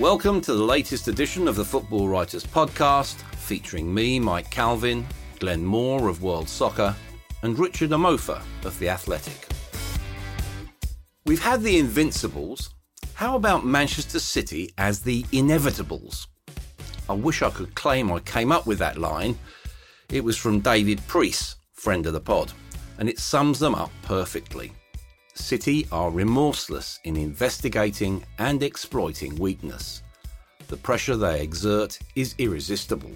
Welcome to the latest edition of the Football Writers Podcast, featuring me, Mike Calvin, Glenn Moore of World Soccer, and Richard Amofa of The Athletic. We've had the Invincibles. How about Manchester City as the Inevitables? I wish I could claim I came up with that line. It was from David Preece, friend of the pod, and it sums them up perfectly. City are remorseless in investigating and exploiting weakness. The pressure they exert is irresistible.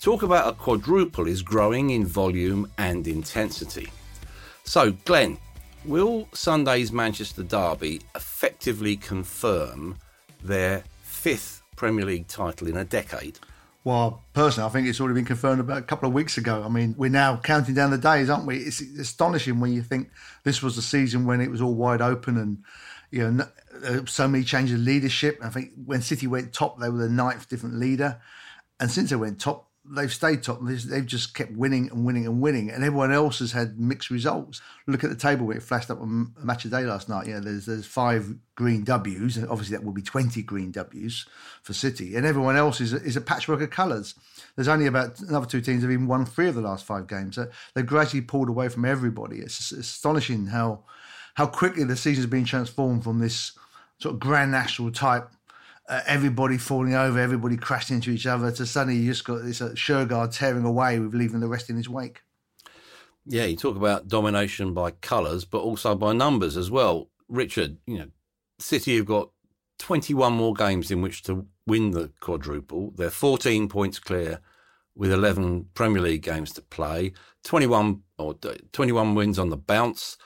Talk about a quadruple is growing in volume and intensity. So, Glenn, will Sunday's Manchester Derby effectively confirm their fifth Premier League title in a decade? Well, personally, I think it's already been confirmed about a couple of weeks ago. I mean, we're now counting down the days, aren't we? It's astonishing when you think this was the season when it was all wide open and, you know, uh, so many changes of leadership. I think when City went top, they were the ninth different leader. And since they went top, they've stayed top. They've just kept winning and winning and winning, and everyone else has had mixed results. Look at the table where it flashed up on Match of Day last night. You know, there's there's five green W's, and obviously that will be twenty green W's for City, and everyone else is is a patchwork of colours. There's only about another two teams have even won three of the last five games. So they've gradually pulled away from everybody. It's astonishing how how quickly the season's been transformed from this sort of grand national type uh, everybody falling over, everybody crashing into each other, to suddenly you just got this uh, Shergar tearing away with leaving the rest in his wake. Yeah, you talk about domination by colours, but also by numbers as well. Richard, you know, City have got 21 more games in which to win the quadruple. They're 14 points clear with 11 Premier League games to play, 21 or 21 wins on the bounce.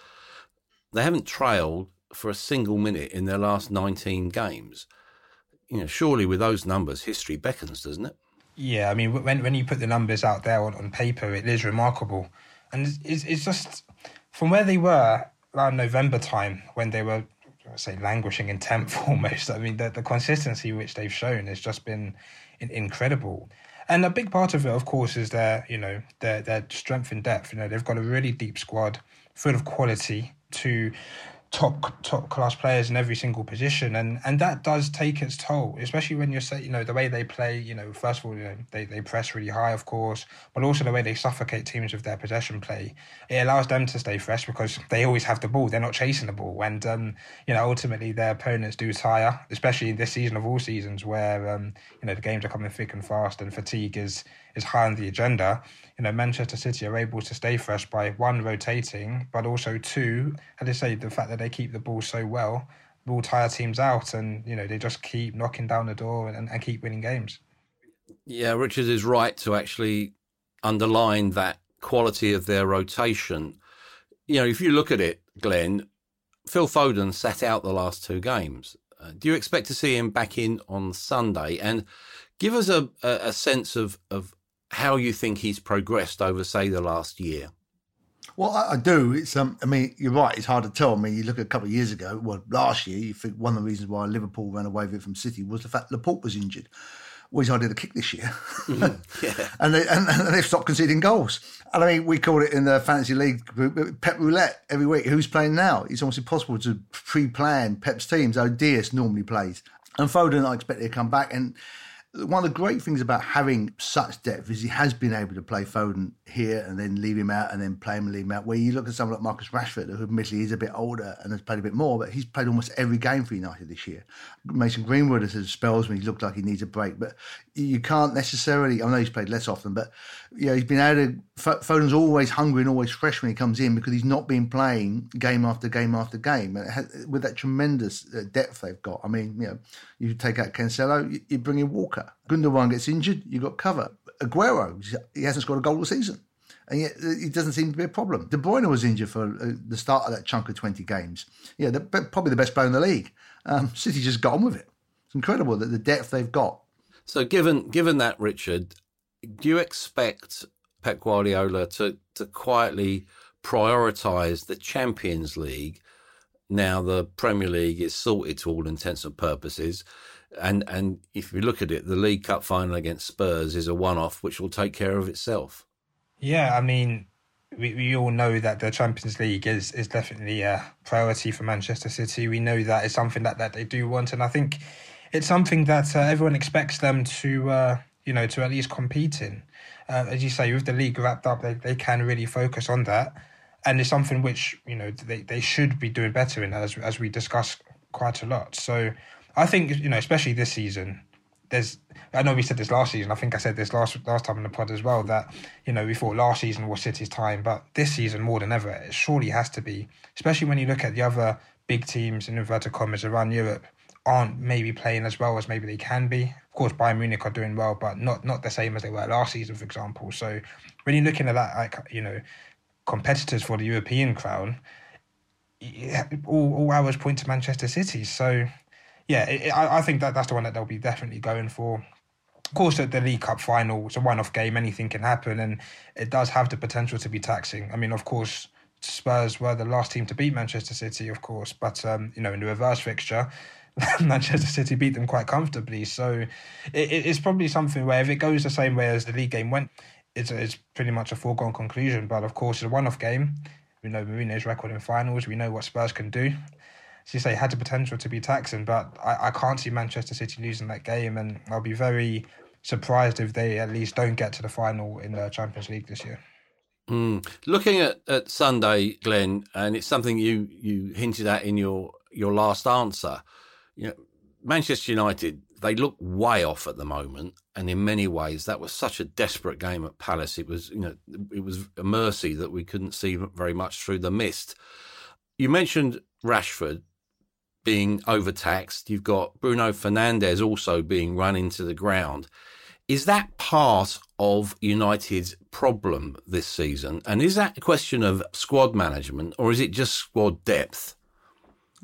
They haven't trailed for a single minute in their last 19 games you know, surely with those numbers, history beckons, doesn't it? Yeah, I mean, when when you put the numbers out there on, on paper, it is remarkable, and it's, it's just from where they were around November time when they were, I say, languishing in tenth almost. I mean, the, the consistency which they've shown has just been incredible. And a big part of it, of course, is their you know their their strength and depth. You know, they've got a really deep squad, full of quality to top top class players in every single position and and that does take its toll especially when you're say you know the way they play you know first of all you know they, they press really high of course but also the way they suffocate teams with their possession play. It allows them to stay fresh because they always have the ball they're not chasing the ball and um, you know ultimately their opponents do tire especially in this season of all seasons where um, you know the games are coming thick and fast and fatigue is is high on the agenda you know, Manchester City are able to stay fresh by one, rotating, but also two, as I say, the fact that they keep the ball so well will tire teams out and, you know, they just keep knocking down the door and, and keep winning games. Yeah, Richard is right to actually underline that quality of their rotation. You know, if you look at it, Glenn, Phil Foden sat out the last two games. Uh, do you expect to see him back in on Sunday? And give us a, a, a sense of, of how you think he's progressed over, say, the last year. Well, I, do. It's um. I mean, you're right. It's hard to tell. I mean, you look at a couple of years ago. Well, last year, you think one of the reasons why Liverpool ran away with it from City was the fact Laporte was injured. Well, he's hardly the kick this year, mm, yeah. and, they, and, and they've stopped conceding goals. And I mean, we call it in the fantasy league Pep roulette every week. Who's playing now? It's almost impossible to pre-plan Pep's teams. Oh, normally plays, and Foden I expect to come back and one of the great things about having such depth is he has been able to play Foden here and then leave him out and then play him and leave him out. Where you look at someone like Marcus Rashford, who admittedly is a bit older and has played a bit more, but he's played almost every game for United this year. Mason Greenwood has had spells when he looked like he needs a break, but you can't necessarily. I know he's played less often, but you know, he's been able to. Foden's always hungry and always fresh when he comes in because he's not been playing game after game after game. And has, with that tremendous uh, depth they've got, I mean, you know, you take out Cancelo, you, bring in Walker. Gundogan gets injured, you got cover. Aguero, he hasn't scored a goal all season. And yet uh, it doesn't seem to be a problem. De Bruyne was injured for uh, the start of that chunk of 20 games. Yeah, they're probably the best player in the league. Um, City just got on with it. It's incredible that the depth they've got. So, given given that, Richard, do you expect Pep Guardiola to, to quietly prioritise the Champions League now the Premier League is sorted to all intents and purposes? And and if you look at it, the League Cup final against Spurs is a one-off, which will take care of itself. Yeah, I mean, we, we all know that the Champions League is is definitely a priority for Manchester City. We know that it's something that, that they do want, and I think it's something that uh, everyone expects them to, uh, you know, to at least compete in. Uh, as you say, with the league wrapped up, they, they can really focus on that, and it's something which you know they, they should be doing better in as as we discuss quite a lot. So I think you know, especially this season, there's. I know we said this last season. I think I said this last last time in the pod as well that you know we thought last season was City's time, but this season more than ever, it surely has to be. Especially when you look at the other big teams in inverted commas around Europe aren't maybe playing as well as maybe they can be. Of course, Bayern Munich are doing well, but not not the same as they were last season, for example. So when you're looking at that, like you know, competitors for the European crown, all, all hours point to Manchester City. So yeah, it, I, I think that that's the one that they'll be definitely going for. Of course, at the League Cup final, it's a one-off game. Anything can happen, and it does have the potential to be taxing. I mean, of course, Spurs were the last team to beat Manchester City, of course, but um, you know, in the reverse fixture, Manchester City beat them quite comfortably. So it, it's probably something where if it goes the same way as the league game went, it's, it's pretty much a foregone conclusion. But of course, it's a one-off game. We know Mourinho's record in finals. We know what Spurs can do as you say, had the potential to be taxing, but I, I can't see Manchester City losing that game, and I'll be very surprised if they at least don't get to the final in the Champions League this year. Mm. Looking at, at Sunday, Glenn, and it's something you, you hinted at in your, your last answer. You know, Manchester United, they look way off at the moment, and in many ways, that was such a desperate game at Palace. It was, you know, it was a mercy that we couldn't see very much through the mist. You mentioned Rashford being overtaxed. You've got Bruno Fernandes also being run into the ground. Is that part of United's problem this season? And is that a question of squad management or is it just squad depth?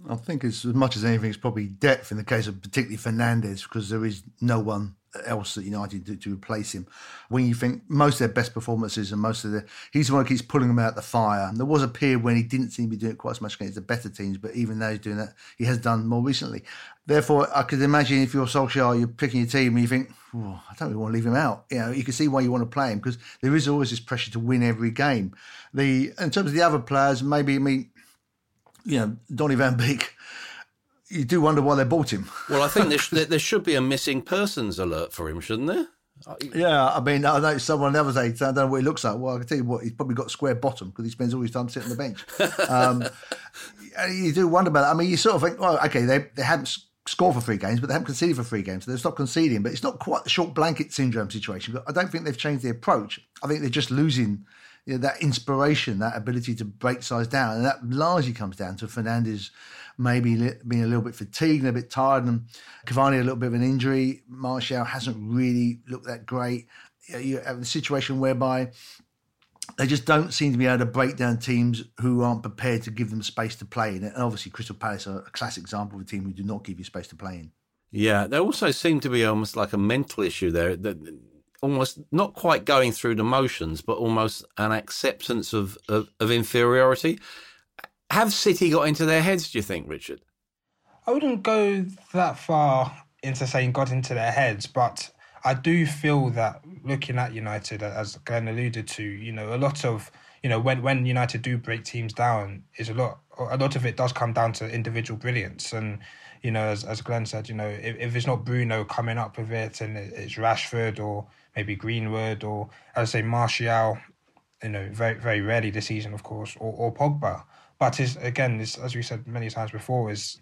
I think as much as anything, it's probably depth in the case of particularly Fernandes because there is no one else at United do to replace him. When you think most of their best performances and most of the, he's the one who keeps pulling them out the fire. And there was a period when he didn't seem to be doing it quite as much against the better teams, but even though he's doing that, he has done more recently. Therefore, I could imagine if you're Solskjaer, you're picking your team and you think, oh, I don't really want to leave him out. You know, you can see why you want to play him because there is always this pressure to win every game. The in terms of the other players, maybe I mean, you know, Donny Van Beek you do wonder why they bought him. Well, I think there, sh- there should be a missing persons alert for him, shouldn't there? Yeah, I mean, I know someone else say, I don't know what he looks like. Well, I can tell you what, he's probably got square bottom because he spends all his time sitting on the bench. Um, you do wonder about it. I mean, you sort of think, well, okay, they, they haven't scored for three games, but they haven't conceded for three games. So they've stopped conceding, but it's not quite the short blanket syndrome situation. But I don't think they've changed the approach. I think they're just losing you know, that inspiration, that ability to break size down. And that largely comes down to Fernandes maybe being a little bit fatigued and a bit tired, and Cavani a little bit of an injury. Martial hasn't really looked that great. You have a situation whereby they just don't seem to be able to break down teams who aren't prepared to give them space to play in. And obviously, Crystal Palace are a classic example of a team who do not give you space to play in. Yeah, there also seemed to be almost like a mental issue there that almost not quite going through the motions, but almost an acceptance of, of, of inferiority. Have City got into their heads, do you think, Richard? I wouldn't go that far into saying got into their heads, but I do feel that looking at United, as Glenn alluded to, you know, a lot of, you know, when, when United do break teams down, is a lot a lot of it does come down to individual brilliance. And, you know, as, as Glenn said, you know, if, if it's not Bruno coming up with it and it's Rashford or maybe Greenwood or, as I say, Martial, you know, very, very rarely this season, of course, or, or Pogba. But is again, is, as we said many times before, is,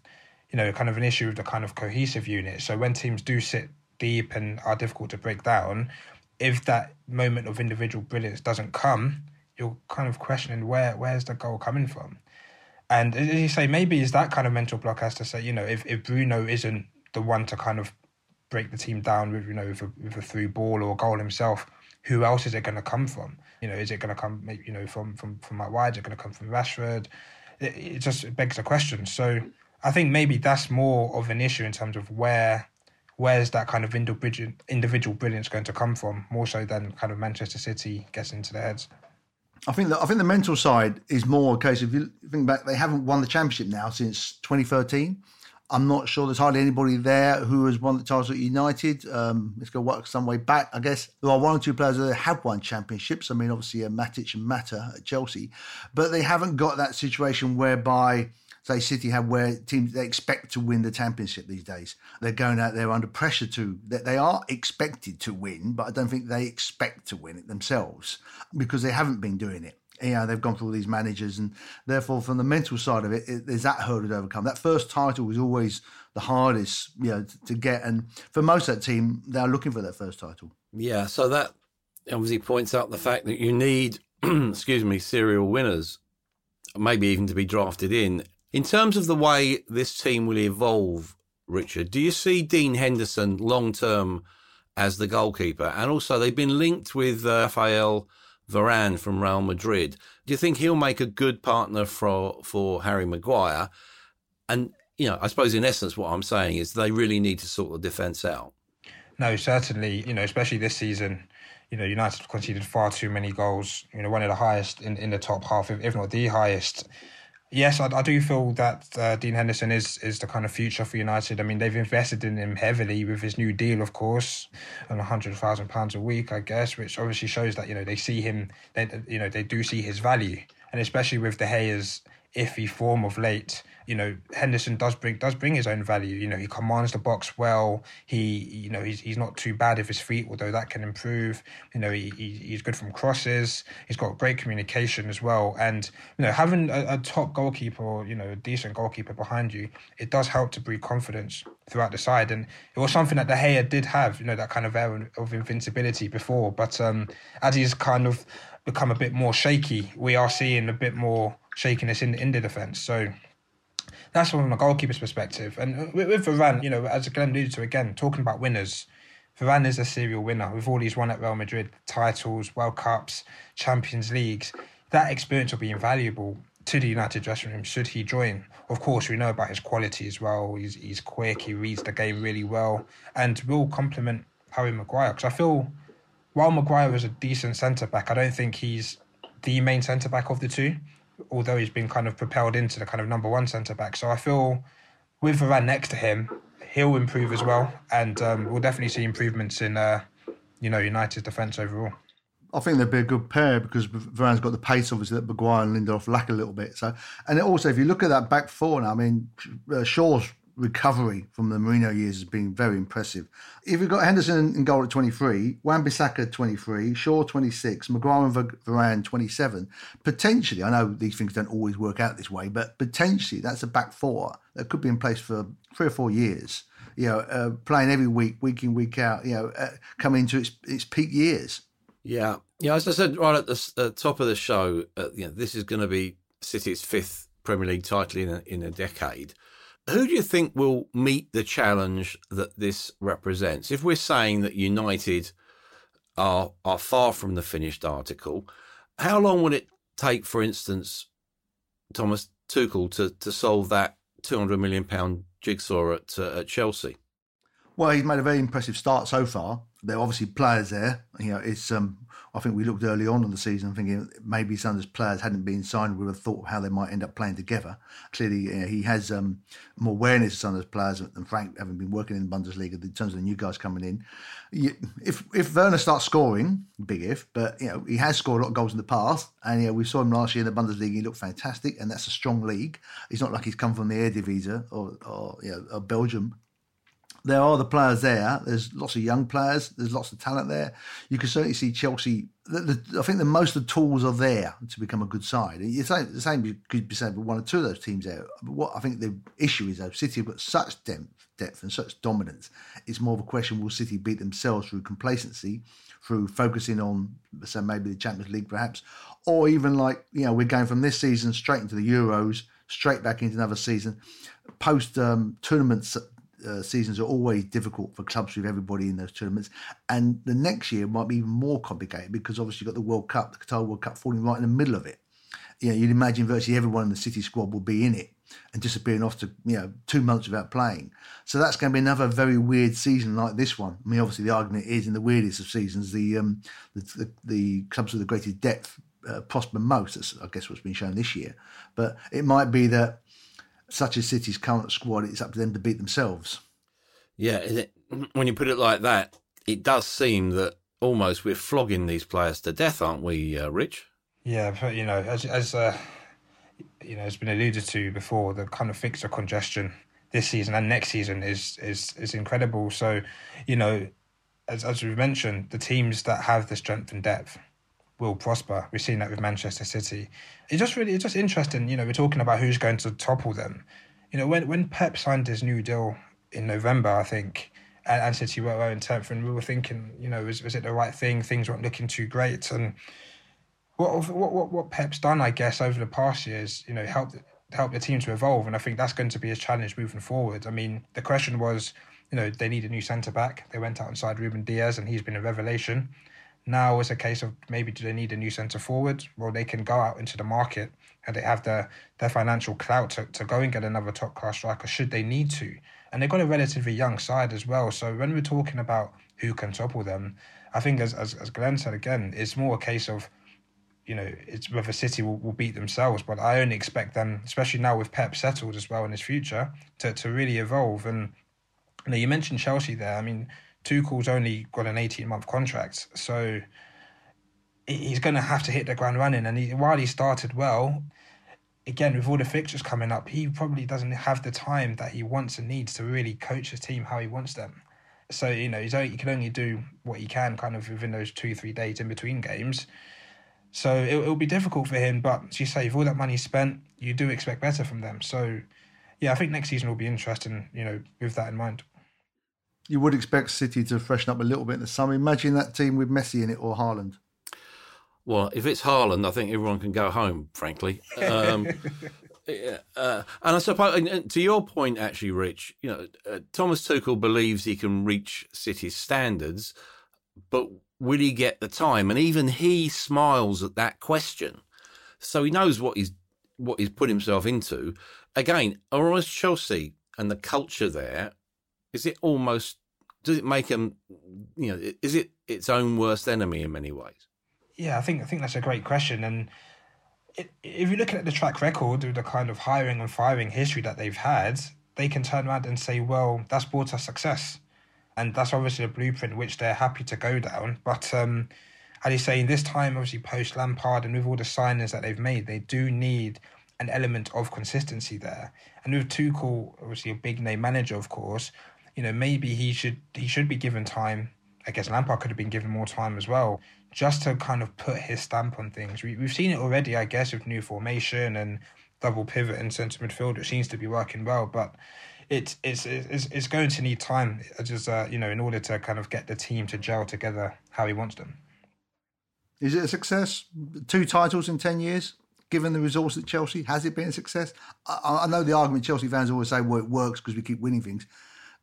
you know, kind of an issue with the kind of cohesive unit. So when teams do sit deep and are difficult to break down, if that moment of individual brilliance doesn't come, you're kind of questioning where where's the goal coming from. And as you say, maybe is that kind of mental block as to say, you know, if, if Bruno isn't the one to kind of break the team down with, you know, with a, with a through ball or a goal himself, who else is it going to come from? You know, is it going to come, you know, from from from Matt Wide? Is it going to come from Rashford? It, it just begs the question. So I think maybe that's more of an issue in terms of where where's that kind of individual brilliance going to come from, more so than kind of Manchester City gets into their heads. I think that I think the mental side is more a case of you think back, they haven't won the championship now since 2013. I'm not sure there's hardly anybody there who has won the title at United. Um, let's go work some way back. I guess there are one or two players that have won championships. I mean, obviously, uh, Matic and Mata at Chelsea, but they haven't got that situation whereby say City have where teams they expect to win the championship these days. They're going out there under pressure to that they are expected to win, but I don't think they expect to win it themselves because they haven't been doing it. You know, they've gone through all these managers, and therefore, from the mental side of it, it there's that hurdle to overcome. That first title was always the hardest, you know, to, get, and for most of that team, they're looking for that first title. Yeah, so that obviously points out the fact that you need, excuse me, serial winners, maybe even to be drafted in in terms of the way this team will evolve, Richard, do you see Dean Henderson long term as the goalkeeper? And also, they've been linked with uh, Rafael Varane from Real Madrid. Do you think he'll make a good partner for for Harry Maguire? And you know, I suppose in essence, what I'm saying is they really need to sort the defence out. No, certainly. You know, especially this season. You know, United conceded far too many goals. You know, one of the highest in, in the top half, if, if not the highest. Yes, I, I, do feel that uh, Dean Henderson is is the kind of future for United. I mean, they've invested in him heavily with his new deal, of course, and hundred thousand pounds a week, I guess, which obviously shows that you know they see him, they you know they do see his value, and especially with De Gea's iffy form of late, you know Henderson does bring does bring his own value. You know he commands the box well. He you know he's he's not too bad with his feet, although that can improve. You know he, he he's good from crosses. He's got great communication as well. And you know having a, a top goalkeeper you know a decent goalkeeper behind you, it does help to breed confidence throughout the side. And it was something that De Gea did have. You know that kind of air of invincibility before, but um, as he's kind of become a bit more shaky, we are seeing a bit more shakiness in in the defence. So that's from a goalkeeper's perspective. And uh, with, with Varane, you know, as Glenn alluded to again, talking about winners, Varane is a serial winner with all he's won at Real Madrid, titles, World Cups, Champions Leagues. That experience will be invaluable to the United dressing room should he join. Of course, we know about his quality as well. He's he's quick. He reads the game really well, and will complement Harry Maguire. Because I feel while Maguire is a decent centre back, I don't think he's the main centre back of the two although he's been kind of propelled into the kind of number one centre back. So I feel with Varane next to him, he'll improve as well, and um, we'll definitely see improvements in uh, you know United's defence overall. I think they'd be a good pair because Varane's got the pace, obviously, that Maguire and Lindelof lack a little bit. So, and also, if you look at that back four now, I mean, uh, Shaw's recovery from the Mourinho years has been very impressive. If you've got Henderson in goal at 23, Wan-Bissaka 23, Shaw 26, Maguire and Varane 27, potentially, I know these things don't always work out this way, but potentially that's a back four that could be in place for three or four years. You know, uh, playing every week, week in, week out, you know, uh, coming into its, its peak years. Yeah. Yeah, as I said right at the uh, top of the show, uh, you know, this is going to be City's fifth Premier League title in a, in a decade. Who do you think will meet the challenge that this represents? If we're saying that United are are far from the finished article, how long would it take, for instance, Thomas Tuchel to, to solve that two hundred million pound jigsaw at uh, at Chelsea? Well, he's made a very impressive start so far. There are obviously players there. You know, it's um, I think we looked early on in the season thinking maybe some of those players hadn't been signed with a thought how they might end up playing together. Clearly, you know, he has um, more awareness of some of those players than Frank, having been working in the Bundesliga in terms of the new guys coming in. If if Werner starts scoring, big if, but you know he has scored a lot of goals in the past, and you know, we saw him last year in the Bundesliga. He looked fantastic, and that's a strong league. He's not like he's come from the Eredivisie or or, you know, or Belgium there are the players there. There's lots of young players. There's lots of talent there. You can certainly see Chelsea. The, the, I think the most of the tools are there to become a good side. The same, could be said for one or two of those teams there. But what I think the issue is, though, City have got such depth, depth and such dominance. It's more of a question: Will City beat themselves through complacency, through focusing on, so maybe the Champions League, perhaps, or even like you know, we're going from this season straight into the Euros, straight back into another season, post um, tournaments uh, seasons are always difficult for clubs with everybody in those tournaments. And the next year might be even more complicated because obviously you've got the World Cup, the Qatar World Cup falling right in the middle of it. You know, you'd imagine virtually everyone in the City squad will be in it and disappearing off to, you know, two months without playing. So that's going to be another very weird season like this one. I mean, obviously the argument is in the weirdest of seasons, the um, the, the, the clubs with the greatest depth uh, prosper most. I guess, what's been shown this year. But it might be that such as City's current squad, it's up to them to beat themselves. Yeah, it, when you put it like that, it does seem that almost we're flogging these players to death, aren't we, uh, Rich? Yeah, but you know, as as uh, you know, has been alluded to before, the kind of fixture congestion this season and next season is is is incredible. So, you know, as as we've mentioned, the teams that have the strength and depth will prosper. We've seen that with Manchester City. It's just really it's just interesting. You know, we're talking about who's going to topple them. You know, when when Pep signed his new deal in November, I think, and, and City were in tenth, and we were thinking, you know, was was it the right thing? Things weren't looking too great, and what what what what Pep's done, I guess, over the past years, you know, helped help the team to evolve, and I think that's going to be his challenge moving forward. I mean, the question was, you know, they need a new centre back. They went out and signed Ruben Dias, and he's been a revelation. Now it's a case of maybe do they need a new centre forward? Well, they can go out into the market and they have the their financial clout to, to go and get another top class striker should they need to. And they've got a relatively young side as well. So when we're talking about who can topple them, I think as as, as Glenn said again, it's more a case of you know, it's whether City will, will beat themselves, but I only expect them, especially now with Pep settled as well in his future, to, to really evolve. And you know, you mentioned Chelsea there. I mean, Tuchel's only got an eighteen month contract, so he's going to have to hit the ground running. And he, while he started well, again, with all the fixtures coming up, he probably doesn't have the time that he wants and needs to really coach his team how he wants them. So, you know, he's only, he can only do what he can kind of within those two, three days in between games. So it, will be difficult for him. But as you say, if all that money spent, you do expect better from them. So, yeah, I think next season will be interesting, you know, with that in mind. You would expect City to freshen up a little bit in the summer. Imagine that team with Messi in it or Haaland. Well, if it's Haaland, I think everyone can go home. Frankly, um, uh, and I suppose and to your point, actually, Rich, you know, uh, Thomas Tuchel believes he can reach City's standards, but will he get the time? And even he smiles at that question, so he knows what he's what he's put himself into. Again, almost Chelsea and the culture there? Is it almost? Does it make them? You know, is it its own worst enemy in many ways? Yeah, I think I think that's a great question, and it, if you're looking at the track record of the kind of hiring and firing history that they've had, they can turn around and say, "Well, that's brought us success," and that's obviously a blueprint which they're happy to go down. But um, as you say, this time, obviously post Lampard and with all the signings that they've made, they do need an element of consistency there. And with Tuchel, obviously a big name manager, of course, you know maybe he should he should be given time. I guess Lampard could have been given more time as well just to kind of put his stamp on things. We, we've seen it already, I guess, with new formation and double pivot and centre midfield, which seems to be working well. But it's it's it's, it's going to need time, just uh, you know, in order to kind of get the team to gel together how he wants them. Is it a success? Two titles in ten years, given the resources at Chelsea, has it been a success? I, I know the argument Chelsea fans always say, "Well, it works because we keep winning things."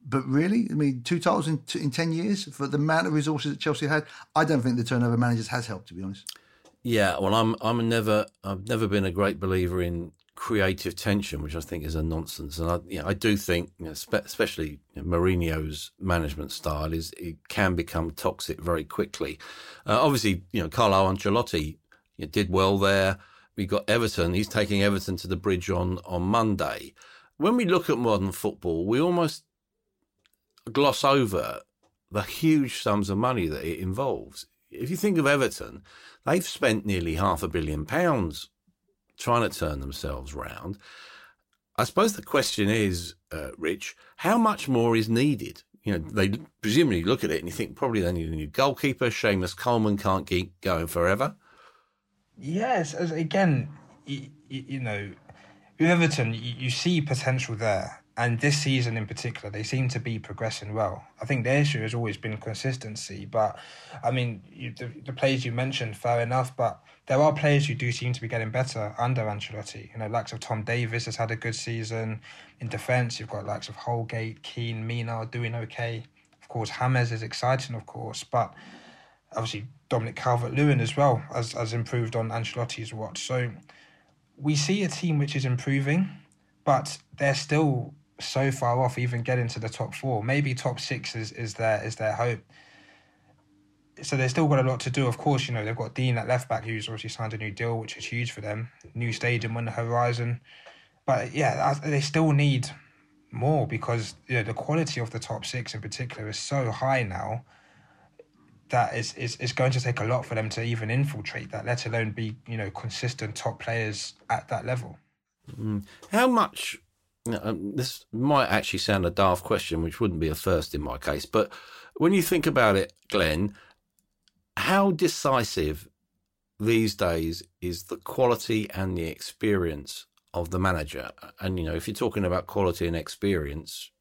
But really, I mean, two titles in, in 10 years for the amount of resources that Chelsea had, I don't think the turnover managers has helped, to be honest. Yeah, well, I'm I'm never I've never been a great believer in creative tension, which I think is a nonsense. And I, you know, I do think, you know, spe- especially you know, Mourinho's management style, is it can become toxic very quickly. Uh, obviously, you know, Carlo Ancelotti did well there. We got Everton. He's taking Everton to the bridge on on Monday. When we look at modern football, we almost gloss over the huge sums of money that it involves. If you think of Everton, they've spent nearly half a billion pounds trying to turn themselves round. I suppose the question is, uh, Rich, how much more is needed? You know, they presumably look at it and you think probably they need a new goalkeeper. Seamus Coleman can't keep going forever. Yes, as again, you, you, know, with Everton, you, you see potential there. And this season in particular, they seem to be progressing well. I think the issue has always been consistency. But I mean, you, the, the players you mentioned, fair enough. But there are players who do seem to be getting better under Ancelotti. You know, likes of Tom Davies has had a good season. In defence, you've got likes of Holgate, Keane, Mina doing okay. Of course, Hammers is exciting, of course. But obviously, Dominic Calvert Lewin as well has, has improved on Ancelotti's watch. So we see a team which is improving, but they're still so far off even getting to the top four. Maybe top six is, is their is their hope. So they've still got a lot to do. Of course, you know they've got Digne at left back, who's obviously signed a new deal, which is huge for them. New stadium on the horizon, but yeah, they still need more because you know the quality of the top six in particular is so high now that is, is, is going to take a lot for them to even infiltrate that, let alone be you know consistent top players at that level. Mm. How much um, this might actually sound a daft question, which wouldn't be a first in my case, but when you think about it, Glenn, how decisive these days is the quality and the experience of the manager? And, you know, if you're talking about quality and experience,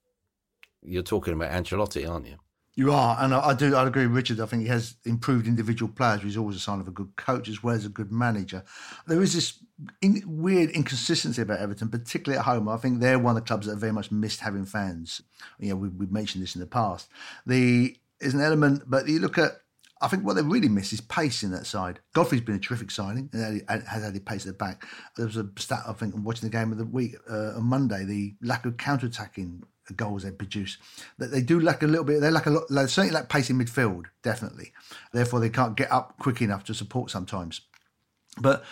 you're talking about Ancelotti, aren't you? You are, and I, I do. I agree with Richard. I think he has improved individual players, which is always a sign of a good coach as well as a good manager. There is this in, weird inconsistency about Everton, particularly at home. I think they're one of the clubs that have very much missed having fans. You know, we, we've mentioned this in the past. The is an element, but you look at I think what they really miss is pace in that side. Godfrey's been a terrific signing and has added pace at the back. There was a stat, I think, I'm watching the game of the week uh, on Monday, the lack of counter attacking goals they produce. That they do lack a little bit. They lack a lot. They certainly lack pace in midfield, definitely. Therefore, they can't get up quick enough to support sometimes. But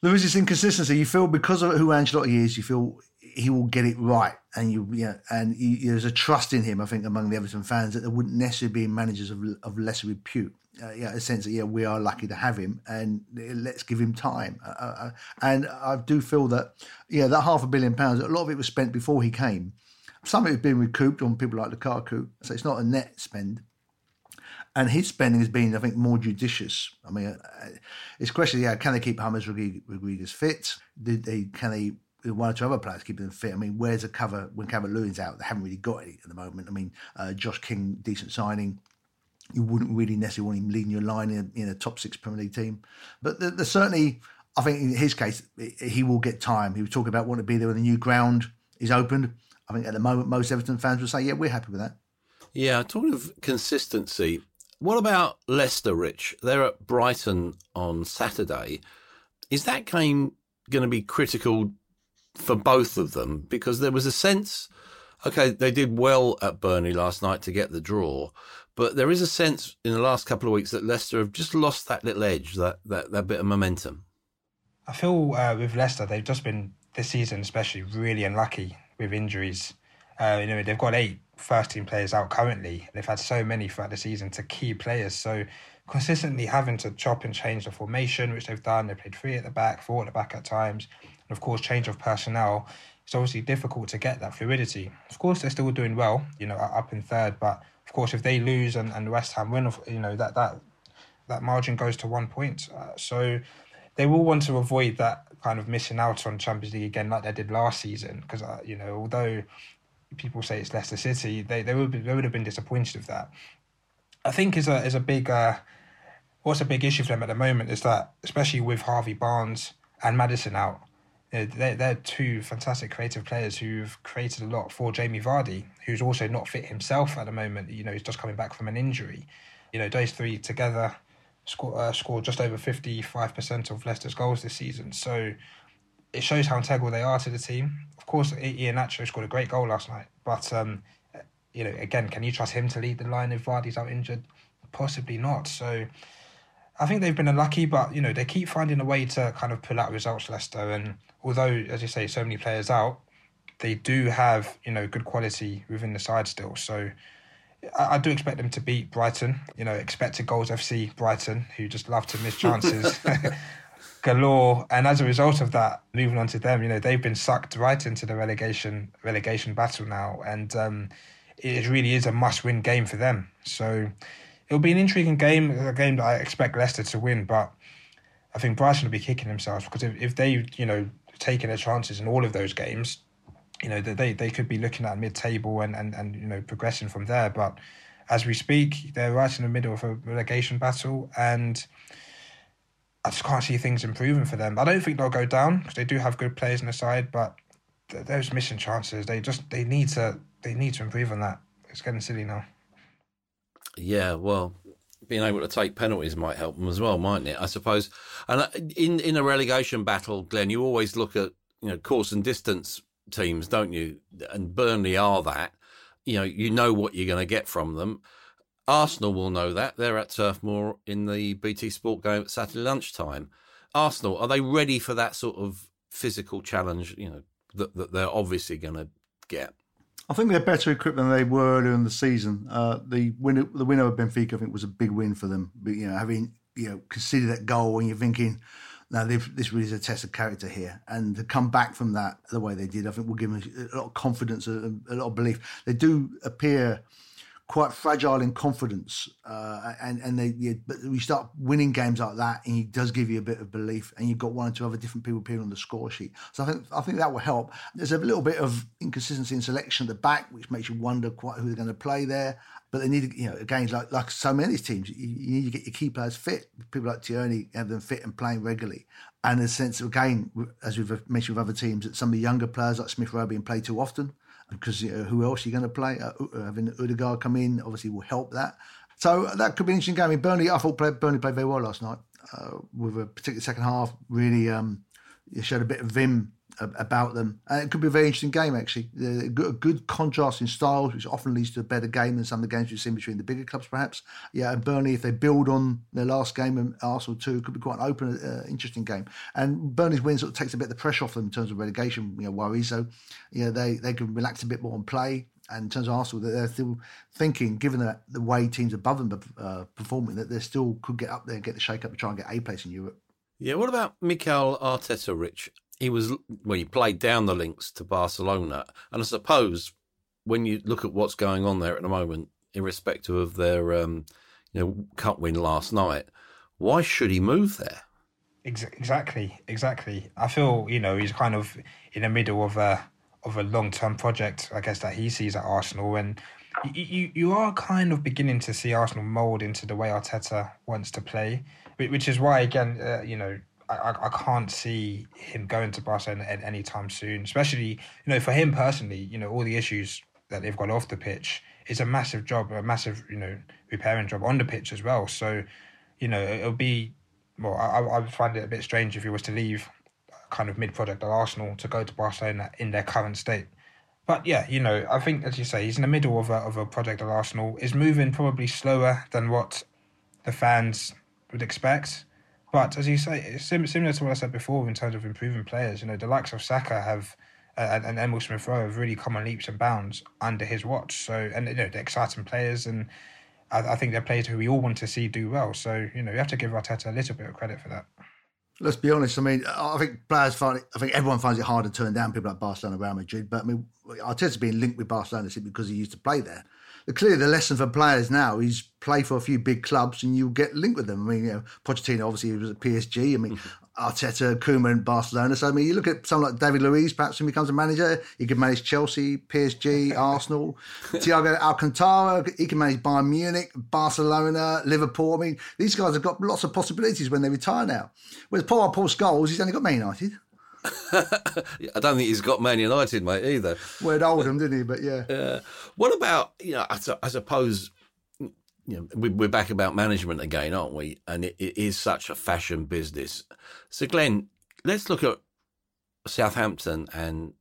there is this inconsistency. You feel because of who Ancelotti is, you feel he will get it right, and you yeah, and you, there's a trust in him. I think among the Everton fans that there wouldn't necessarily be managers of, of lesser repute. Uh, yeah, a sense that yeah, we are lucky to have him, and let's give him time. Uh, uh, and I do feel that yeah, that half a billion pounds, a lot of it was spent before he came some of it has been recouped on people like Lukaku, so it's not a net spend. And his spending has been, I think, more judicious. I mean, uh, it's a question, yeah, can they keep James Rodriguez fit? Did they, can they one or two other players keeping them fit. I mean, where's a cover when Calvert Lewin's out? They haven't really got any at the moment. I mean, uh, Josh King, decent signing. You wouldn't really necessarily want him leading your line in, in a top six Premier League team. But there's certainly, I think in his case, he will get time. He was talking about wanting to be there when the new ground is opened. I think at the moment, most Everton fans will say, yeah, we're happy with that. Yeah, talking of consistency, what about Leicester, Rich? They're at Brighton on Saturday. Is that game going to be critical for both of them? Because there was a sense, okay, they did well at Burnley last night to get the draw, but there is a sense in the last couple of weeks that Leicester have just lost that little edge, that, that, that bit of momentum. I feel uh, with Leicester, they've just been, this season especially, really unlucky with injuries. Uh, you know, they've got eight first team players out currently. They've had so many throughout the season to key players. So consistently having to chop and change the formation, which they've done. They played three at the back, four at the back at times. And of course, change of personnel. It's obviously difficult to get that fluidity. Of course, they're still doing well, you know, up in third. But of course, if they lose and, and West Ham win, you know, that that that margin goes to one point. Uh, so they will want to avoid that kind of missing out on Champions League again, like they did last season. Because uh, you know, although people say it's Leicester City, they they would be, they would have been disappointed of that. I think is a is a big uh, what's a big issue for them at the moment is that especially with Harvey Barnes and Maddison out, they're, they're two fantastic creative players who've created a lot for Jamie Vardy, who's also not fit himself at the moment. You know, he's just coming back from an injury. You know, those three together score, uh, scored just over 55% of Leicester's goals this season. So it shows how integral they are to the team. Of course, Ian Iheanacho scored a great goal last night, but um, you know, again, can you trust him to lead the line if Vardy's out injured? Possibly not. So I think they've been unlucky, but you know, they keep finding a way to kind of pull out results, Leicester. And although, as you say, so many players out, they do have you know good quality within the side still. So I, I do expect them to beat Brighton. You know, expected goals FC Brighton, who just love to miss chances. galore. And as a result of that, moving on to them, you know, they've been sucked right into the relegation relegation battle now, and um, it really is a must-win game for them. So it'll be an intriguing game, a game that I expect Leicester to win, but I think Brighton will be kicking themselves because if, if they, you know, taking their chances in all of those games, you know, they they could be looking at mid-table and, and, and you know progressing from there. But as we speak, they're right in the middle of a relegation battle, and I just can't see things improving for them. I don't think they'll go down because they do have good players on the side, but th- those missing chances, they just they need to they need to improve on that. It's getting silly now. Yeah, well, being able to take penalties might help them as well, mightn't it? I suppose. And uh, in in a relegation battle, Glenn, you always look at you know course and distance teams, don't you? And Burnley are that. You know, you know what you're going to get from them. Arsenal will know that. They're at Turf Moor in the BT Sport game at Saturday lunchtime. Arsenal, are they ready for that sort of physical challenge, you know, that, that they're obviously going to get? I think they're better equipped than they were earlier in the season. Uh, the winner, the winner of Benfica, I think, was a big win for them. But, you know, having you know conceded that goal, when you're thinking, now this really is a test of character here, and to come back from that the way they did, I think will give them a lot of confidence, a, a lot of belief. They do appear quite fragile in confidence, uh, and and they you, but we start winning games like that, and it does give you a bit of belief, and you've got one or two other different people appearing on the score sheet. So I think I think that will help. There's a little bit of inconsistency in selection at the back, which makes you wonder quite who they're going to play there. But they need, you know, again, like like so many of these teams, you, you need to get your key players fit. People like Tierney have them fit and playing regularly. And a sense of again, as we've mentioned with other teams, that some of the younger players like Smith Rowe being played too often because you know, who else are you going to play? Uh, uh, having Odegaard come in obviously will help that. So that could be an interesting game. I mean, Burnley, I thought played, Burnley played very well last night uh, with a particular second half. Really um, showed a bit of vim about them. It could be a very interesting game, actually. A good contrast in styles, which often leads to a better game than some of the games we've seen between the bigger clubs, perhaps. Yeah, and Burnley, if they build on their last game and Arsenal too, could be quite an open, uh, interesting game. And Burnley's win sort of takes a bit of the pressure off them in terms of relegation you know, worries. So, yeah, they, they can relax a bit more and play. And in terms of Arsenal, they're still thinking, given that the way teams above them are uh, performing, that they still could get up there and get the shake up and try and get a place in Europe. Yeah, what about Mikel Arteta, Rich? He was well, he played down the links to Barcelona, and I suppose when you look at what's going on there at the moment, irrespective of their um, you know cup win last night, why should he move there? Exactly, exactly. I feel you know he's kind of in the middle of a of a long term project, I guess that he sees at Arsenal, and you, you are kind of beginning to see Arsenal mold into the way Arteta wants to play, which is why again, uh, you know, I, I can't see him going to Barcelona at any time soon. Especially, you know, for him personally, you know, all the issues that they've got off the pitch is a massive job, a massive, you know, repairing job on the pitch as well. So, you know, it'll be well. I, I would find it a bit strange if he was to leave, kind of mid-project at Arsenal to go to Barcelona in their current state. But yeah, you know, I think as you say, he's in the middle of a of a project at Arsenal. Is moving probably slower than what the fans would expect. But as you say, it's similar to what I said before in terms of improving players. You know, the likes of Saka have uh, and Emile Smith Rowe have really come on leaps and bounds under his watch. So, and you know, they're exciting players, and I, I think they're players who we all want to see do well. So, you know, you have to give Arteta a little bit of credit for that. Let's be honest. I mean, I think players find it, I think everyone finds it hard to turn down people like Barcelona, Real Madrid. But I mean, Arteta's been linked with Barcelona simply because he used to play there clearly the lesson for players now is play for a few big clubs and you'll get linked with them. I mean, you know, Pochettino obviously was at PSG. I mean, mm-hmm. Arteta, Koeman, Barcelona. So I mean, you look at someone like David Luiz, perhaps when he becomes a manager, he could manage Chelsea, PSG, Arsenal. Thiago Alcantara, he can manage Bayern Munich, Barcelona, Liverpool. I mean, these guys have got lots of possibilities when they retire now. Whereas Paul Paul Scholes, he's only got Man United. I don't think he's got Man United, mate, either. Well, Oldham, didn't he? But yeah. Uh, what about you know? I, I suppose you know we're back about management again, aren't we? And it, it is such a fashion business. So, Glenn, let's look at Southampton and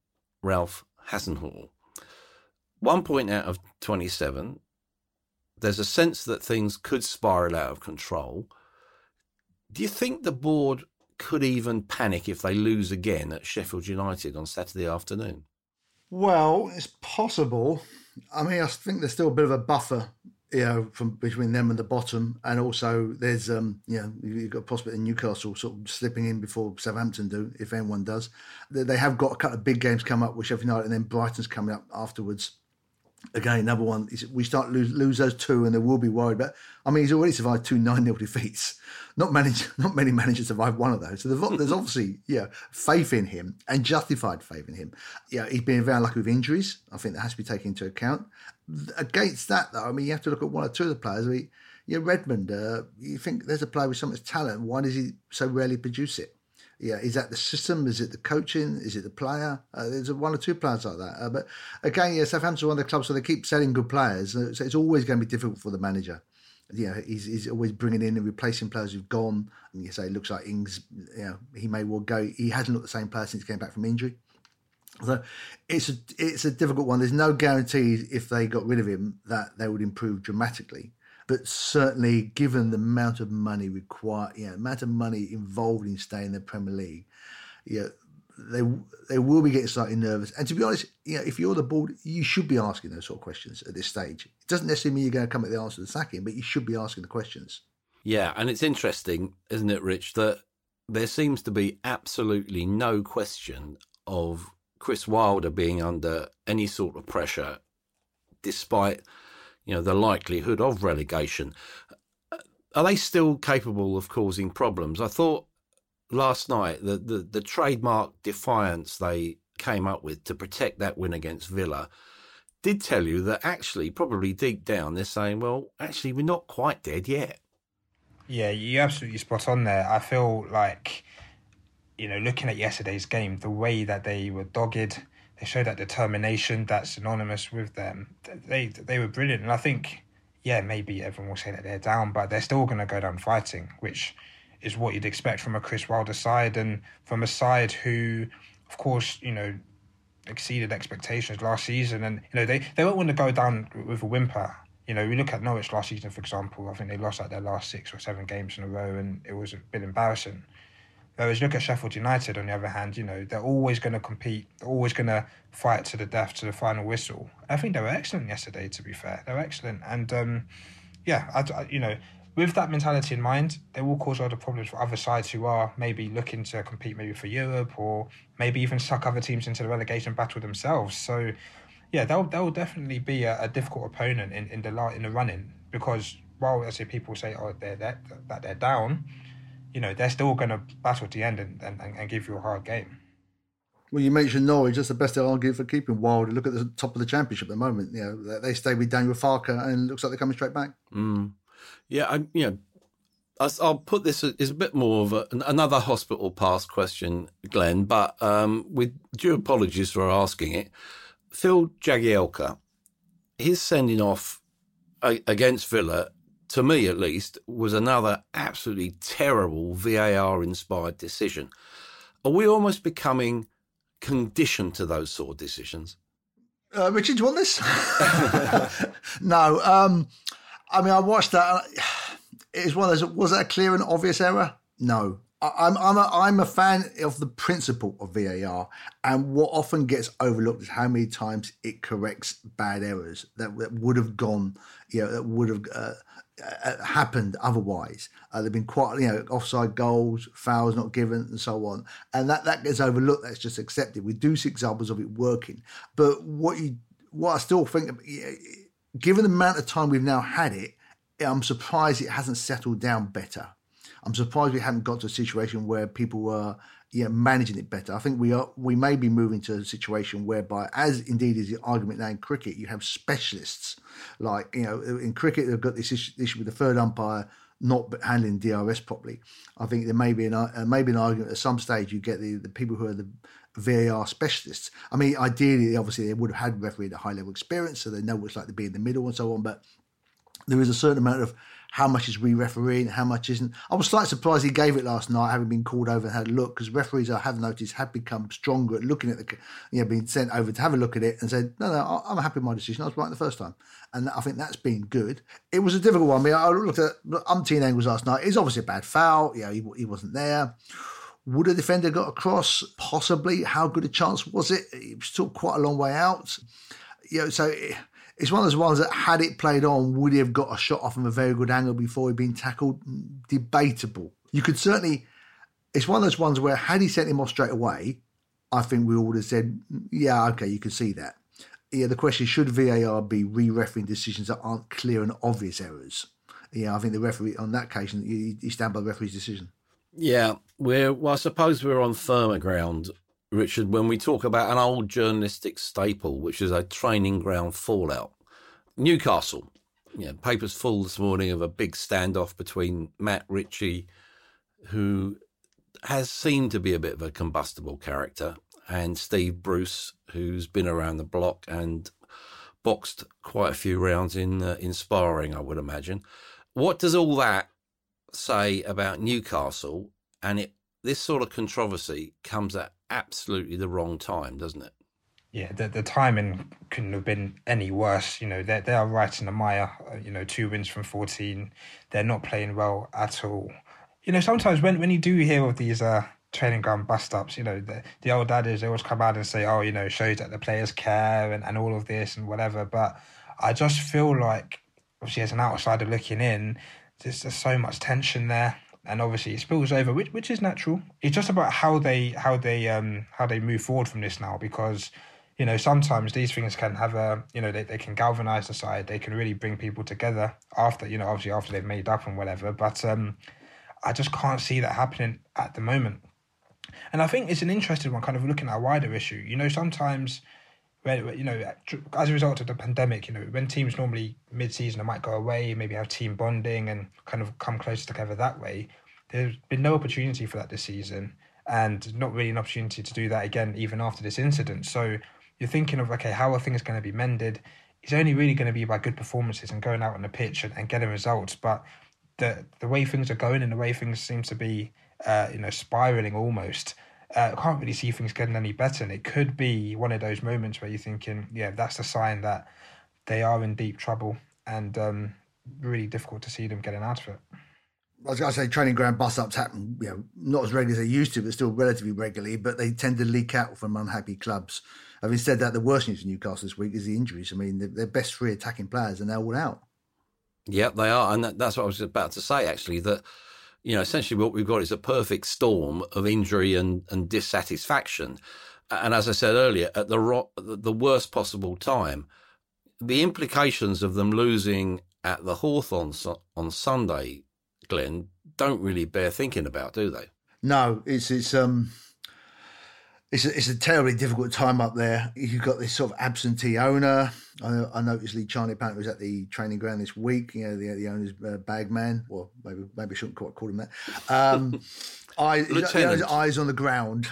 Ralph Hasenhüttl. One point out of 27, there's a sense that things could spiral out of control. Do you think the board could even panic if they lose again at Sheffield United on Saturday afternoon? Well, it's possible. I mean, I think there's still a bit of a buffer, you know, from between them and the bottom, and also there's, um, you know, you've got a Newcastle sort of slipping in before Southampton do, if anyone does. They have got a couple of big games come up with Sheffield United, and then Brighton's coming up afterwards again, another one. We start lose lose those two, and they will be worried. But I mean, he's already survived two nine 0 defeats. Not many, not many managers survive one of those. So there's obviously yeah faith in him and justified faith in him. Yeah, he's been very lucky with injuries. I think that has to be taken into account. Against that, though, I mean, you have to look at one or two of the players. I mean, yeah, Redmond. Uh, you think there's a player with so much talent. Why does he so rarely produce it? Yeah, is that the system? Is it the coaching? Is it the player? Uh, there's one or two players like that. Uh, but again, yeah, Southampton one of the clubs, so they keep selling good players. So it's always going to be difficult for the manager. Yeah, he's, he's always bringing in and replacing players who've gone. And you say it looks like Ings, you know, he may well go. He hasn't looked the same player since he came back from injury. So it's a it's a difficult one. There's no guarantee if they got rid of him that they would improve dramatically but certainly given the amount of money required, yeah, amount of money involved in staying in the Premier League, yeah, they they will be getting slightly nervous. And to be honest, know, if you're the board, you should be asking those sort of questions at this stage. It doesn't necessarily mean you're going to come at the answer to the sacking, but you should be asking the questions. Yeah, and it's interesting, isn't it, Rich, that there seems to be absolutely no question of Chris Wilder being under any sort of pressure, despite you know, the likelihood of relegation. Are they still capable of causing problems? I thought last night the, the, the trademark defiance they came up with to protect that win against Villa did tell you that actually, probably deep down, they're saying, well, actually, we're not quite dead yet. Yeah, you're absolutely spot on there. I feel like, you know, looking at yesterday's game, the way that they were dogged, they showed that determination that's synonymous with them. They they were brilliant, and I think yeah maybe everyone will say that they're down, but they're still going to go down fighting, which is what you'd expect from a Chris Wilder side and from a side who, of course, you know, exceeded expectations last season, and you know they they won't want to go down with a whimper. You know, we look at Norwich last season, for example. I think they lost like their last six or seven games in a row, and it was a bit embarrassing. Whereas look at Sheffield United on the other hand, you know, they're always going to compete, they're always going to fight to the death, to the final whistle. I think they were excellent yesterday, to be fair. They were excellent. And um, yeah, I, I, you know, with that mentality in mind, they will cause other problems for other sides who are maybe looking to compete maybe for Europe or maybe even suck other teams into the relegation battle themselves. So yeah, they'll, they'll definitely be a, a difficult opponent in, in the in the running because while I say people say oh they're, they're that they're down, you know, they're still going to battle to the end and, and, and give you a hard game. Well, you mentioned Norwich. That's the best they'll argue for keeping Wild. Look at the top of the championship at the moment. You know, they stay with Daniel Farke, and it looks like they're coming straight back. Mm. Yeah, I, you know, I'll put this as a bit more of a, another hospital pass question, Glenn, but um, with due apologies for asking it. Phil Jagielka, his sending off against Villa to me at least, was another absolutely terrible VAR inspired decision. Are we almost becoming conditioned to those sort of decisions? Uh, Richard, do you want this? no. Um, I mean, I watched that. It was one of those. Was that a clear and obvious error? No. I'm I'm a, I'm a fan of the principle of VAR, and what often gets overlooked is how many times it corrects bad errors that, that would have gone, you know, that would have uh, uh, happened otherwise. Uh, there've been quite, you know, offside goals, fouls not given, and so on, and that that gets overlooked. That's just accepted. We do see examples of it working, but what you, what I still think, given the amount of time we've now had it, I'm surprised it hasn't settled down better. I'm surprised we haven't got to a situation where people were yeah, managing it better. I think we are we may be moving to a situation whereby, as indeed is the argument now in cricket, you have specialists like you know in cricket they've got this issue, issue with the third umpire not handling DRS properly. I think there may be an uh, maybe an argument at some stage you get the, the people who are the VAR specialists. I mean, ideally, obviously, they would have had referee at a high level experience, so they know what it's like to be in the middle and so on. But there is a certain amount of how much is re-refereeing, how much isn't. I was slightly surprised he gave it last night, having been called over and had a look, because referees I have noticed have become stronger at looking at the, you know, being sent over to have a look at it and said, no, no, I'm happy with my decision. I was right the first time, and I think that's been good. It was a difficult one. I mean, I looked at umpteen angles last night. It's obviously a bad foul. Yeah, he, he wasn't there. Would a defender got across? Possibly. How good a chance was it? It was still quite a long way out. You know, so eh, it's one of those ones that had it played on, would he have got a shot off from a very good angle before he'd been tackled? Debatable. You could certainly. It's one of those ones where had he sent him off straight away, I think we all would have said, yeah, okay, you can see that. Yeah, the question is, should VAR be re-refereeing decisions that aren't clear and obvious errors? Yeah, I think the referee on that occasion, you stand by the referee's decision. Yeah, we're. Well, I suppose we're on firmer ground, Richard, when we talk about an old journalistic staple, which is a training ground fallout. Newcastle. Yeah, papers full this morning of a big standoff between Matt Ritchie, who has seemed to be a bit of a combustible character, and Steve Bruce, who's been around the block and boxed quite a few rounds in uh, in sparring, I would imagine. What does all that say about Newcastle, and it this sort of controversy comes at absolutely the wrong time, doesn't it? Yeah, the, the timing couldn't have been any worse. You know, they they are right in the mire. Uh, you know, two wins from fourteen. They're not playing well at all. You know, sometimes when, when you do hear of these uh, training ground bust ups, you know, the, the old daddies they always come out and say, oh, you know, shows that the players care and, and all of this and whatever. But I just feel like, obviously, as an outsider looking in, there's just so much tension there, and obviously it spills over, which which is natural. It's just about how they how they um how they move forward from this now, because you know sometimes these things can have a you know they, they can galvanize the side, they can really bring people together after you know obviously after they've made up and whatever. But um, I just can't see that happening at the moment. And I think it's an interesting one, kind of looking at a wider issue. You know, sometimes you know as a result of the pandemic you know when teams normally mid-season might go away maybe have team bonding and kind of come closer together that way there's been no opportunity for that this season and not really an opportunity to do that again even after this incident. So you're thinking of okay how are things going to be mended? It's only really going to be by good performances and going out on the pitch and, and getting results but the the way things are going and the way things seem to be uh, you know spiraling almost uh, I can't really see things getting any better. And it could be one of those moments where you're thinking, yeah, that's a sign that they are in deep trouble and um, really difficult to see them getting out of it. I was going to say training ground bus ups happen, you know, not as regularly as they used to, but still relatively regularly. But they tend to leak out from unhappy clubs. Having said that, the worst news for Newcastle this week is the injuries. I mean, their best three attacking players are now all out. Yep, they are, and that, that's what I was about to say. Actually, that you know, essentially what we've got is a perfect storm of injury and, and dissatisfaction. And as I said earlier, at the ro- the worst possible time, the implications of them losing at the Hawthorns on Sunday, Glenn, don't really bear thinking about, do they? No, it's it's um it's a, it's a terribly difficult time up there. You've got this sort of absentee owner. I, I noticed Lee Charnley apparently was at the training ground this week. You know, the, the owner's uh, bag man, or maybe maybe I shouldn't quite call him that. Um, eyes, eyes on the ground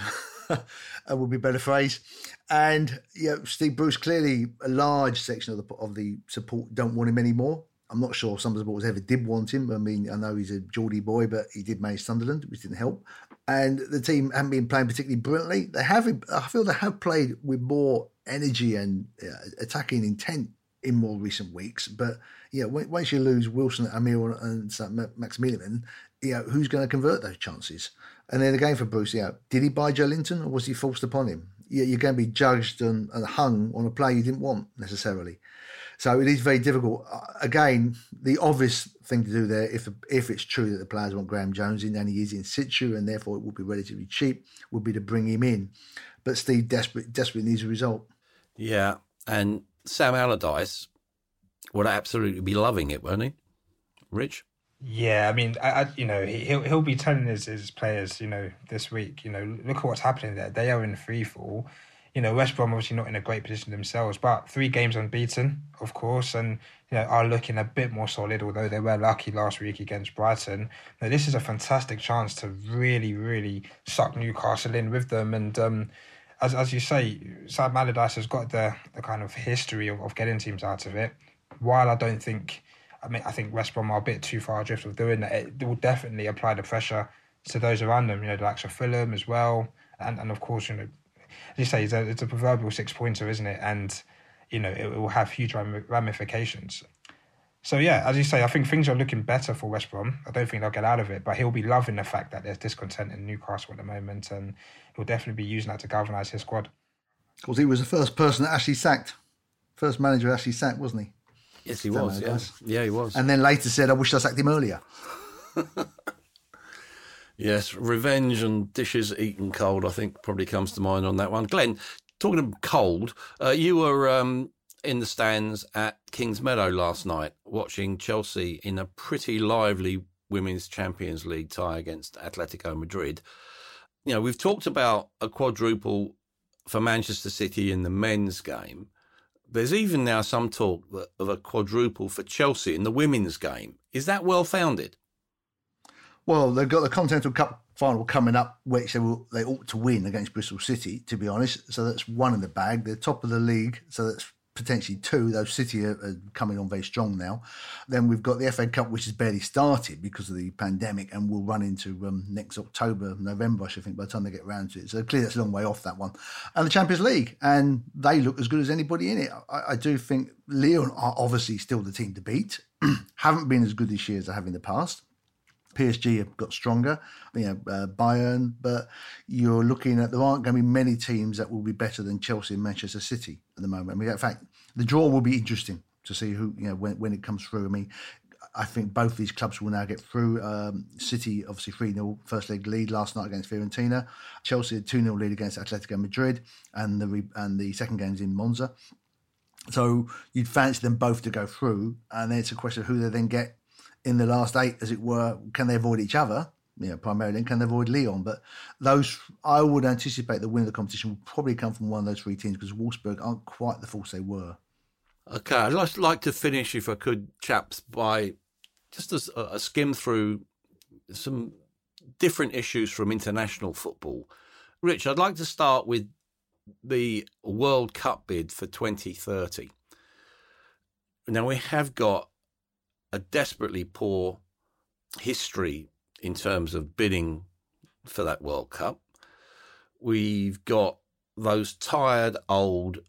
would be a better phrase. And yeah, Steve Bruce clearly a large section of the of the support don't want him anymore. I'm not sure some of the supporters ever did want him. I mean, I know he's a Geordie boy, but he did manage Sunderland, which didn't help and the team haven't been playing particularly brilliantly. They have, I feel, they have played with more energy and uh, attacking intent in more recent weeks. But yeah, once you lose Wilson, Almirón, and Maximin, you know, who's going to convert those chances? And then again for Bruce, yeah, did he buy Joelinton or was he forced upon him? Yeah, you're going to be judged and, and hung on a play you didn't want necessarily. So it is very difficult. Uh, again, the obvious thing to do there, if if it's true that the players want Graeme Jones in and he is in situ and therefore it would be relatively cheap, would be to bring him in. But Steve desperate, desperately needs a result. Yeah, and Sam Allardyce would absolutely be loving it, won't he? Rich? Yeah, I mean, I, I, you know, he'll he'll be telling his, his players, you know, this week, you know, look at what's happening there. They are in free fall you know, West Brom obviously not in a great position themselves, but three games unbeaten, of course, and you know are looking a bit more solid. Although they were lucky last week against Brighton, now this is a fantastic chance to really, really suck Newcastle in with them. And um, as as you say, Sam Allardyce has got the the kind of history of, of getting teams out of it. While I don't think I mean, I think West Brom are a bit too far adrift of doing that. It will definitely apply the pressure to those around them. You know, the likes of Fulham as well, and and of course, you know, you say, it's a, it's a proverbial six pointer, isn't it? And you know, it, it will have huge ramifications. So yeah, as you say, I think things are looking better for West Brom. I don't think they'll get out of it, but he'll be loving the fact that there's discontent in Newcastle at the moment, and he'll definitely be using that to galvanise his squad. Because he was the first person that actually sacked, first manager actually sacked, wasn't he? Yes, he was. Yes, yeah, he was. And then later said, "I wish I sacked him earlier." yes, revenge and dishes eaten cold. I think probably comes to mind on that one. Glenn, talking of cold, uh, you were um, in the stands at Kingsmeadow last night watching Chelsea in a pretty lively Women's Champions League tie against Atletico Madrid. You know, we've talked about a quadruple for Manchester City in the men's game. There's even now some talk of a quadruple for Chelsea in the women's game. Is that well founded? Well, they've got the Continental Cup final coming up, which they will they ought to win against Bristol City, to be honest. So that's one in the bag. They're top of the league, so that's potentially two. Those City are, are, coming on very strong now. Then we've got the FA Cup, which has barely started because of the pandemic, and will run into um, next October, November, I should think, by the time they get around to it. So clearly, that's a long way off that one. And the Champions League, and they look as good as anybody in it. I, I do think Lyon are obviously still the team to beat. Haven't been as good this year as they have in the past. PSG have got stronger, you know, uh, Bayern, but you're looking at there aren't going to be many teams that will be better than Chelsea and Manchester City at the moment. I mean, in fact, the draw will be interesting to see who you know when when it comes through. I mean, I think both these clubs will now get through. Um, City obviously 3 0 first leg lead last night against Fiorentina. Chelsea 2 0 lead against Atletico Madrid, and the and the second game's in Monza. So you'd fancy them both to go through, and then it's a question of who they then get in the last eight, as it were, can they avoid each other? You know, primarily, and can they avoid Lyon? But those, I would anticipate the win of the competition will probably come from one of those three teams because Wolfsburg aren't quite the force they were. Okay, I'd just like to finish, if I could, chaps, by just a, a skim through some different issues from international football. Rich, I'd like to start with the World Cup bid for 2030. Now, we have got a desperately poor history in terms of bidding for that World Cup. We've got those tired old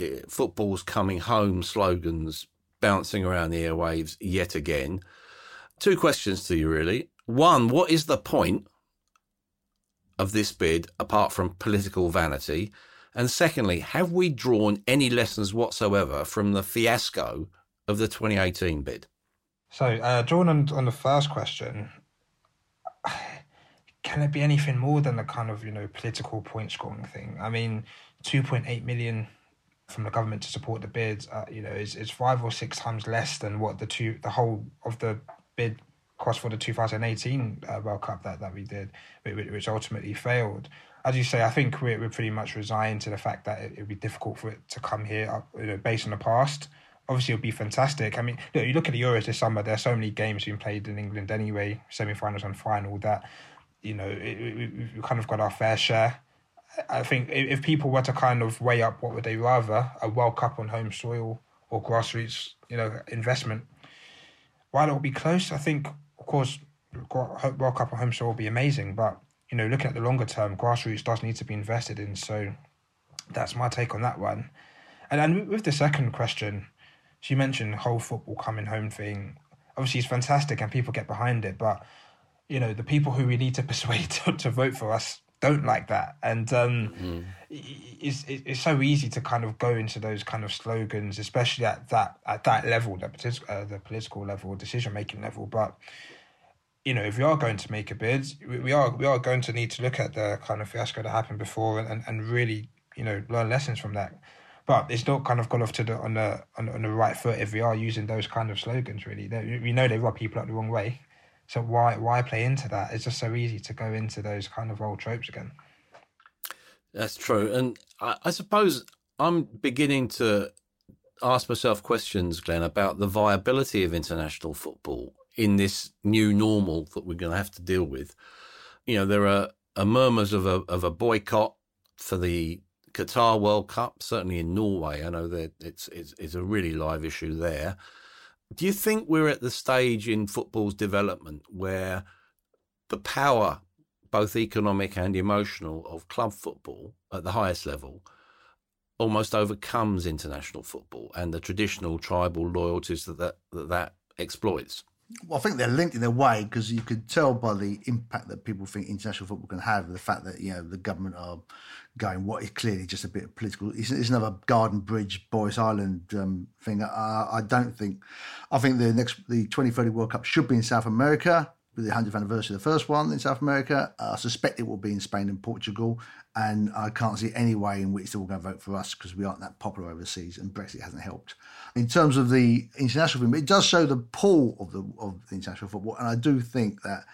eh, football's coming home slogans bouncing around the airwaves yet again. Two questions to you, really. One, what is the point of this bid apart from political vanity? And secondly, have we drawn any lessons whatsoever from the fiasco of the 2018 bid? So, uh, drawing on, on the first question, can it be anything more than the kind of you know political point scoring thing? I mean, two point eight million from the government to support the bid, uh, you know, is, is five or six times less than what the two the whole of the bid cost for the 2018 uh, World Cup that, that we did, which ultimately failed. As you say, I think we're, we're pretty much resigned to the fact that it would be difficult for it to come here, you know, based on the past obviously it'll be fantastic. I mean, look, you look at the Euros this summer. There are so many games being played in England anyway, semi-finals and final. That you know, we, have kind of got our fair share. I think if people were to kind of weigh up, what would they rather? A World Cup on home soil or grassroots, you know, investment? While it will be close, I think, of course, World Cup on home soil will be amazing. But you know, looking at the longer term, grassroots does need to be invested in. So that's my take on that one. And then with the second question, she mentioned the whole football coming home thing. Obviously, it's fantastic and people get behind it, but you know the people who we need to persuade to, to vote for us don't like that, and um, mm. it's it's so easy to kind of go into those kind of slogans, especially at that at that level, that uh, the political level, decision making level, but you know, if we are going to make a bid, we are we are going to need to look at the kind of fiasco that happened before and, and really, you know, learn lessons from that. But it's not kind of gone off to the on the on, on the right foot if we are using those kind of slogans. Really, they, we know they rub people up the wrong way. So why why play into that? It's just so easy to go into those kind of old tropes again. That's true, and I, I suppose I'm beginning to ask myself questions, Glenn, about the viability of international football in this new normal that we're going to have to deal with. You know, there are, are murmurs of a of a boycott for the Qatar World Cup, certainly in Norway. I know that it's, it's, it's a really live issue there. Do you think we're at the stage in football's development where the power, both economic and emotional, of club football at the highest level almost overcomes international football and the traditional tribal loyalties that that, that, that exploits? Well, I think they're linked in a way because you can tell by the impact that people think international football can have, the fact that you know the government are going what is clearly just a bit of political. It's, it's another Garden Bridge, Boris Island um, thing. Uh, I don't think. I think the next the 2030 World Cup should be in South America with the 100th anniversary of the first one in South America. I suspect it will be in Spain and Portugal, and I can't see any way in which they're all going to vote for us because we aren't that popular overseas, and Brexit hasn't helped. In terms of the international film, it does show the pull of the of the international football, and I do think that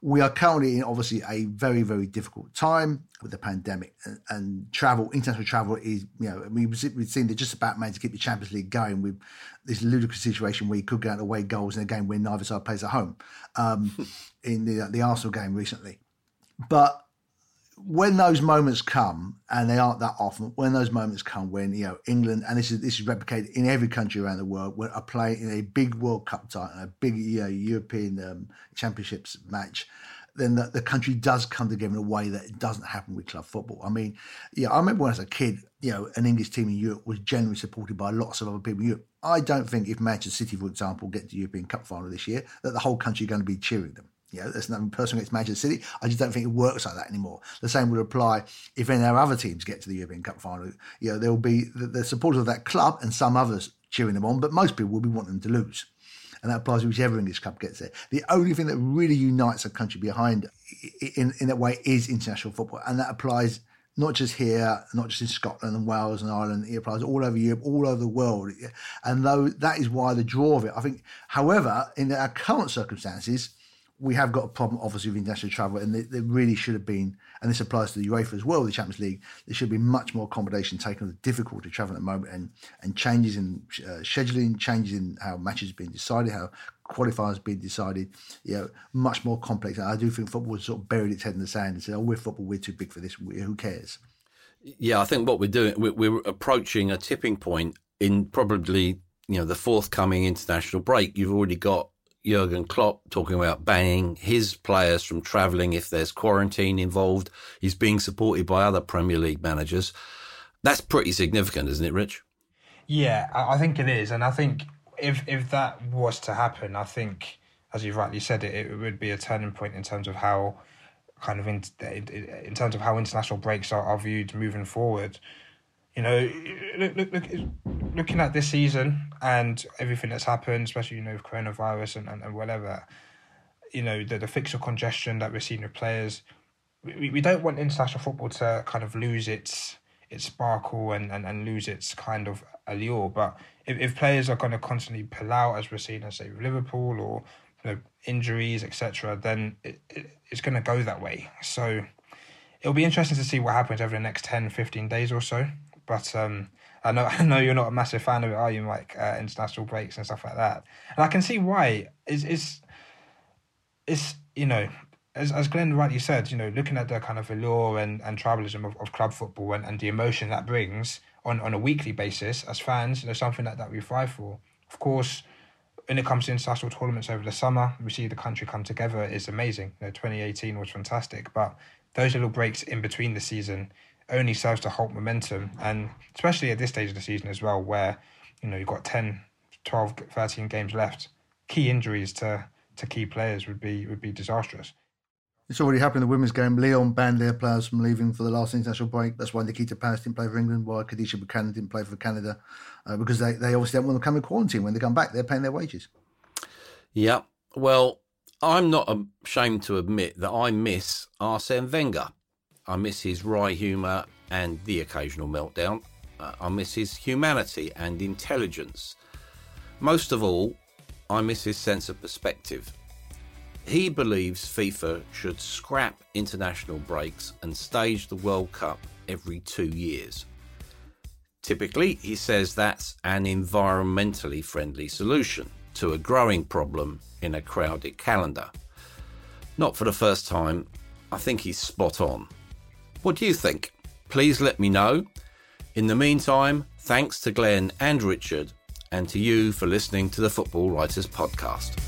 we are currently in obviously a very very difficult time with the pandemic and, and travel international travel is you know I mean we've seen they're just about managed to keep the Champions League going with this ludicrous situation where you could get out away goals in a game where neither side plays at home um, in the the Arsenal game recently. But when those moments come, and they aren't that often, when those moments come when you know England, and this is this is replicated in every country around the world, when are playing in a big World Cup title, a big you know, European um, Championships match, then the, the, country does come together in a way that it doesn't happen with club football. I mean, yeah, I remember when I was a kid, you know, an English team in Europe was generally supported by lots of other people in Europe. I don't think if Manchester City, for example, get to the European Cup final this year, that the whole country are going to be cheering them. Know, there's nothing personal against Manchester City. I just don't think it works like that anymore. The same would apply if any of our other teams get to the European Cup final. You know, there will be the, the supporters of that club and some others cheering them on, but most people will be wanting them to lose. And that applies to whichever English club gets there. The only thing that really unites a country behind in, in that way is international football. And that applies not just here, not just in Scotland and Wales and Ireland. It applies all over Europe, all over the world. And though that is why the draw of it, I think, however, in our current circumstances, we have got a problem, obviously, with international travel, and there really should have been, and this applies to the UEFA as well, the Champions League. There should be much more accommodation taken of the difficulty of travel at the moment, and and changes in uh, scheduling, changes in how matches have been decided, how qualifiers been decided. You know, much more complex. And I do think football has sort of buried its head in the sand and said, "Oh, we're football, we're too big for this. Who cares?" Yeah, I think what we're doing, we're approaching a tipping point in probably you know the forthcoming international break. You've already got Jurgen Klopp talking about banning his players from travelling if there's quarantine involved. He's being supported by other Premier League managers. That's pretty significant, isn't it, Rich? Yeah, I think it is, and I think if if that was to happen, I think, as you've rightly said, it, it would be a turning point in terms of how kind of in, in terms of how international breaks are, are viewed moving forward you know, look, look, look, looking at this season and everything that's happened, especially you know with coronavirus and, and, and whatever, you know the the fixture congestion that we're seeing with players, we, we don't want international football to kind of lose its its sparkle and, and, and lose its kind of allure. But if, if players are going to constantly pull out, as we're seeing, say with Liverpool or you know injuries, etc., then it, it, it's going to go that way. So it'll be interesting to see what happens over the next 10, 15 days or so. But um, I know I know you're not a massive fan of it, are you, Mike? Uh, international breaks and stuff like that, and I can see why. Is is it's you know as as Glenn rightly said, you know, looking at the kind of allure and, and tribalism of, of club football and, and the emotion that brings on, on a weekly basis as fans, you know, something like that we thrive for. Of course, when it comes to international tournaments over the summer, we see the country come together is amazing. You know, 2018 was fantastic, but those little breaks in between the season only serves to halt momentum. And especially at this stage of the season as well, where, you know, you've got 10, 12, 13 games left, key injuries to, to key players would be would be disastrous. It's already happened in the women's game. Lyon banned their players from leaving for the last international break. That's why Nikita Parris didn't play for England, why Kadeisha Buchanan didn't play for Canada, uh, because they, they obviously don't want to come in quarantine when they come back. They're paying their wages. Yeah. Well, I'm not ashamed to admit that I miss Arsene Wenger. I miss his wry humour and the occasional meltdown. Uh, I miss his humanity and intelligence. Most of all, I miss his sense of perspective. He believes FIFA should scrap international breaks and stage the World Cup every two years. Typically, he says that's an environmentally friendly solution to a growing problem in a crowded calendar. Not for the first time, I think he's spot on. What do you think? Please let me know. In the meantime, thanks to Glenn and Richard, and to you for listening to the Football Writers Podcast.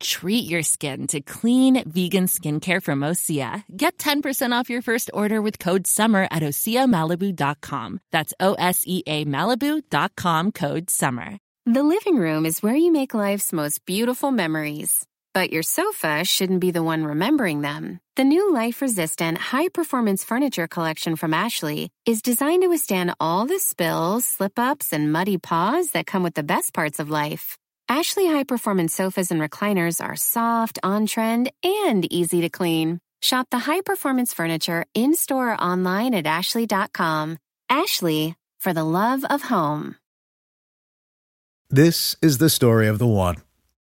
Treat your skin to clean, vegan skincare from Osea. Get 10% off your first order with code SUMMER at OseaMalibu.com. That's O S E A Malibu.com code SUMMER. The living room is where you make life's most beautiful memories. But your sofa shouldn't be the one remembering them. The new life resistant, high performance furniture collection from Ashley is designed to withstand all the spills, slip ups, and muddy paws that come with the best parts of life. Ashley high performance sofas and recliners are soft, on trend, and easy to clean. Shop the high performance furniture in store or online at Ashley.com. Ashley, for the love of home. This is the story of the one.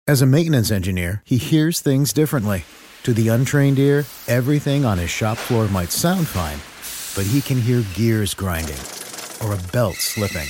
As a maintenance engineer, he hears things differently. To the untrained ear, everything on his shop floor might sound fine, but he can hear gears grinding or a belt slipping.